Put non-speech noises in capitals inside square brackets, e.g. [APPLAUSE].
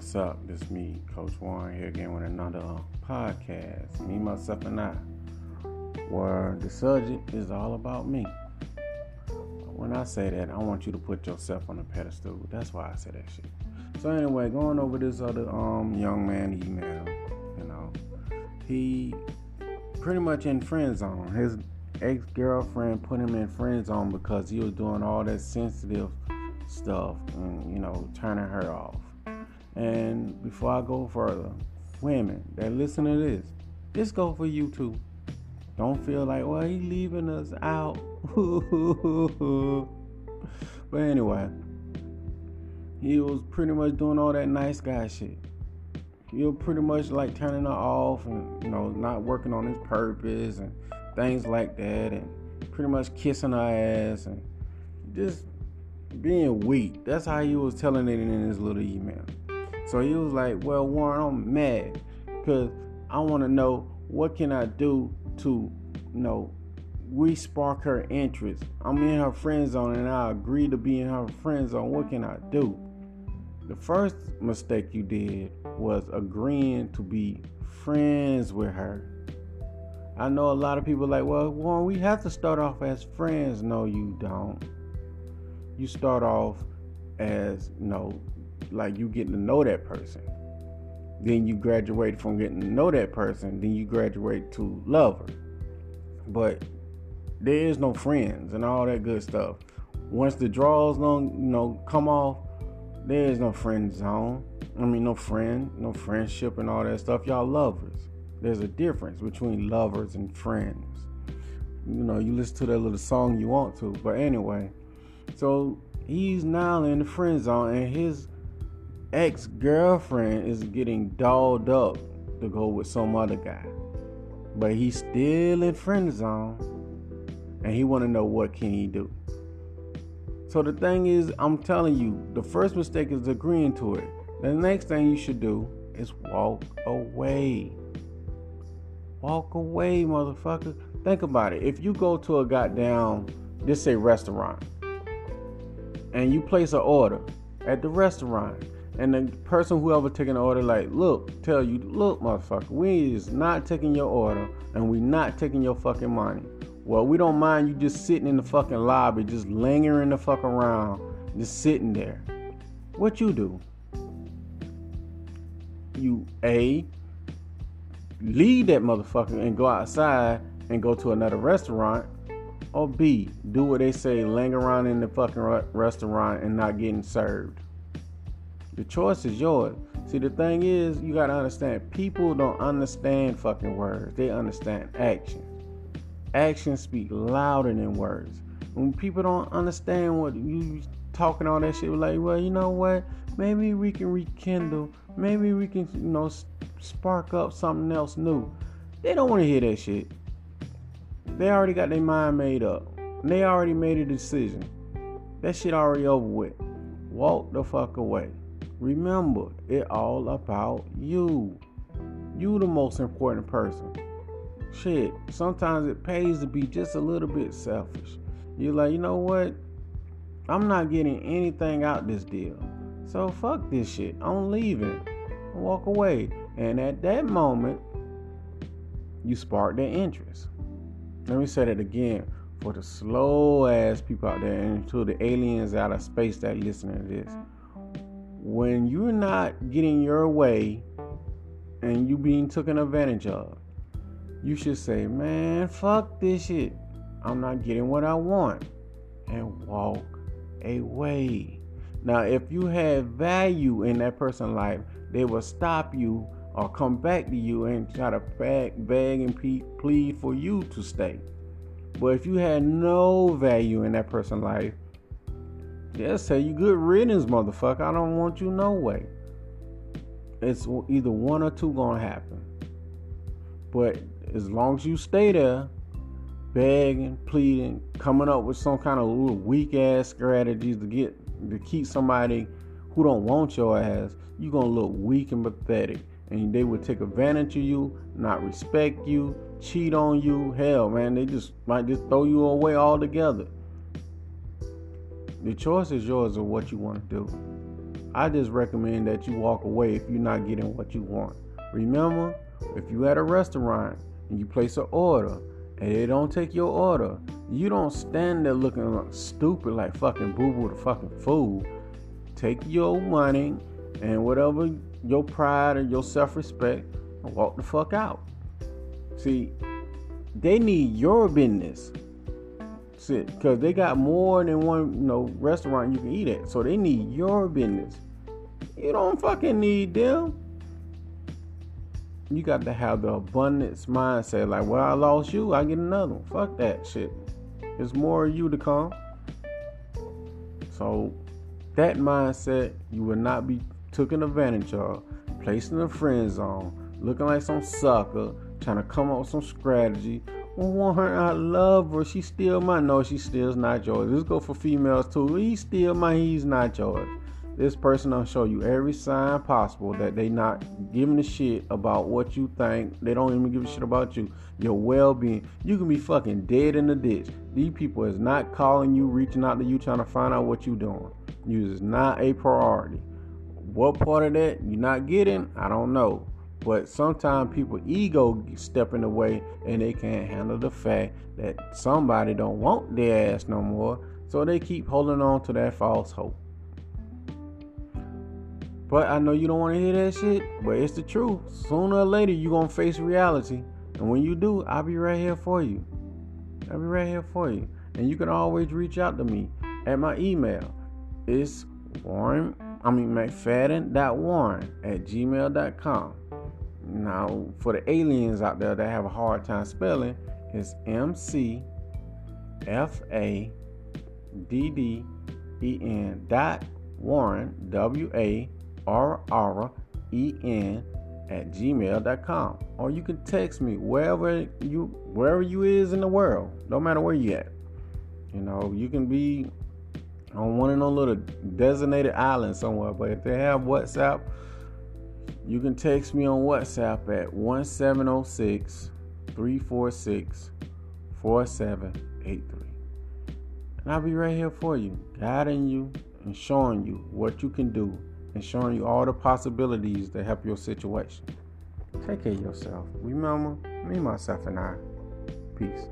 What's up? This is me, Coach Warren, here again with another podcast. Me, myself, and I. Where the subject is all about me. When I say that, I want you to put yourself on a pedestal. That's why I say that shit. So anyway, going over this other um young man email, you know, he pretty much in friend zone. His ex girlfriend put him in friend zone because he was doing all that sensitive stuff and you know turning her off. And before I go further, women that listen to this, this go for you too. Don't feel like, well, he leaving us out. [LAUGHS] but anyway, he was pretty much doing all that nice guy shit. He was pretty much like turning her off and, you know, not working on his purpose and things like that and pretty much kissing her ass and just being weak. That's how he was telling it in his little email. So he was like, "Well, Warren, I'm mad because I want to know what can I do to, you know, re-spark her interest. I'm in her friend zone and I agree to be in her friend zone. What can I do?" The first mistake you did was agreeing to be friends with her. I know a lot of people like, well, Warren, we have to start off as friends. No, you don't. You start off as, you know, like you getting to know that person. Then you graduate from getting to know that person. Then you graduate to lover. But there is no friends and all that good stuff. Once the draws don't, you know, come off, there is no friend zone. I mean, no friend, no friendship, and all that stuff. Y'all lovers. There's a difference between lovers and friends. You know, you listen to that little song you want to, but anyway. So he's now in the friend zone, and his ex girlfriend is getting dolled up to go with some other guy, but he's still in friend zone, and he want to know what can he do. So the thing is, I'm telling you, the first mistake is agreeing to it. The next thing you should do is walk away. Walk away, motherfucker. Think about it. If you go to a goddamn, just say restaurant, and you place an order at the restaurant, and the person whoever taking the order, like, look, tell you, look, motherfucker, we is not taking your order, and we not taking your fucking money. Well, we don't mind you just sitting in the fucking lobby, just lingering the fuck around, just sitting there. What you do? You A leave that motherfucker and go outside and go to another restaurant, or B do what they say, linger around in the fucking restaurant and not getting served. The choice is yours. See, the thing is, you gotta understand, people don't understand fucking words. They understand action. Actions speak louder than words. When people don't understand what you talking all that shit, like, well, you know what? Maybe we can rekindle. Maybe we can, you know, spark up something else new. They don't want to hear that shit. They already got their mind made up. They already made a decision. That shit already over with. Walk the fuck away. Remember, it all about you. You the most important person shit, sometimes it pays to be just a little bit selfish. You're like, you know what? I'm not getting anything out this deal. So fuck this shit. I'm leaving. I walk away. And at that moment, you spark their interest. Let me say that again for the slow ass people out there and to the aliens out of space that listen to this. When you're not getting your way and you being taken advantage of, you should say, man, fuck this shit. I'm not getting what I want. And walk away. Now, if you have value in that person's life, they will stop you or come back to you and try to beg, beg and plead for you to stay. But if you had no value in that person's life, they'll say you good riddance, motherfucker. I don't want you no way. It's either one or two gonna happen. But as long as you stay there, begging, pleading, coming up with some kind of little weak ass strategies to get to keep somebody who don't want your ass, you gonna look weak and pathetic. And they would take advantage of you, not respect you, cheat on you. Hell, man, they just might just throw you away altogether. The choice is yours of what you want to do. I just recommend that you walk away if you're not getting what you want. Remember, if you at a restaurant and you place an order and they don't take your order, you don't stand there looking stupid like fucking boo boo the fucking fool. Take your money and whatever your pride and your self respect and walk the fuck out. See, they need your business. Because they got more than one, you know, restaurant you can eat at. So they need your business. You don't fucking need them. You got to have the abundance mindset. Like, well, I lost you, I get another one. Fuck that shit. There's more of you to come. So that mindset, you will not be taken advantage of, placed in the friend zone, looking like some sucker, trying to come up with some strategy. Want her, I love her. She still mine. No, she still's not yours. This go for females too. He's still mine. He's not yours. This person will show you every sign possible that they not giving a shit about what you think. They don't even give a shit about you, your well-being. You can be fucking dead in the ditch. These people is not calling you, reaching out to you, trying to find out what you doing. You is not a priority. What part of that you're not getting, I don't know. But sometimes people ego step in the way and they can't handle the fact that somebody don't want their ass no more. So they keep holding on to that false hope. But I know you don't want to hear that shit, but it's the truth. Sooner or later you're gonna face reality. And when you do, I'll be right here for you. I'll be right here for you. And you can always reach out to me at my email. It's Warren, I mean McFadden.warren at gmail.com. Now, for the aliens out there that have a hard time spelling, it's M C F A D D E N dot Warren W A R R E N at gmail.com. Or you can text me wherever you wherever you is in the world, no matter where you at. You know, you can be on one of those little designated island somewhere, but if they have WhatsApp, you can text me on WhatsApp at 1706 346 4783. And I'll be right here for you, guiding you and showing you what you can do and showing you all the possibilities to help your situation. Take care of yourself. Remember, me, myself, and I. Peace.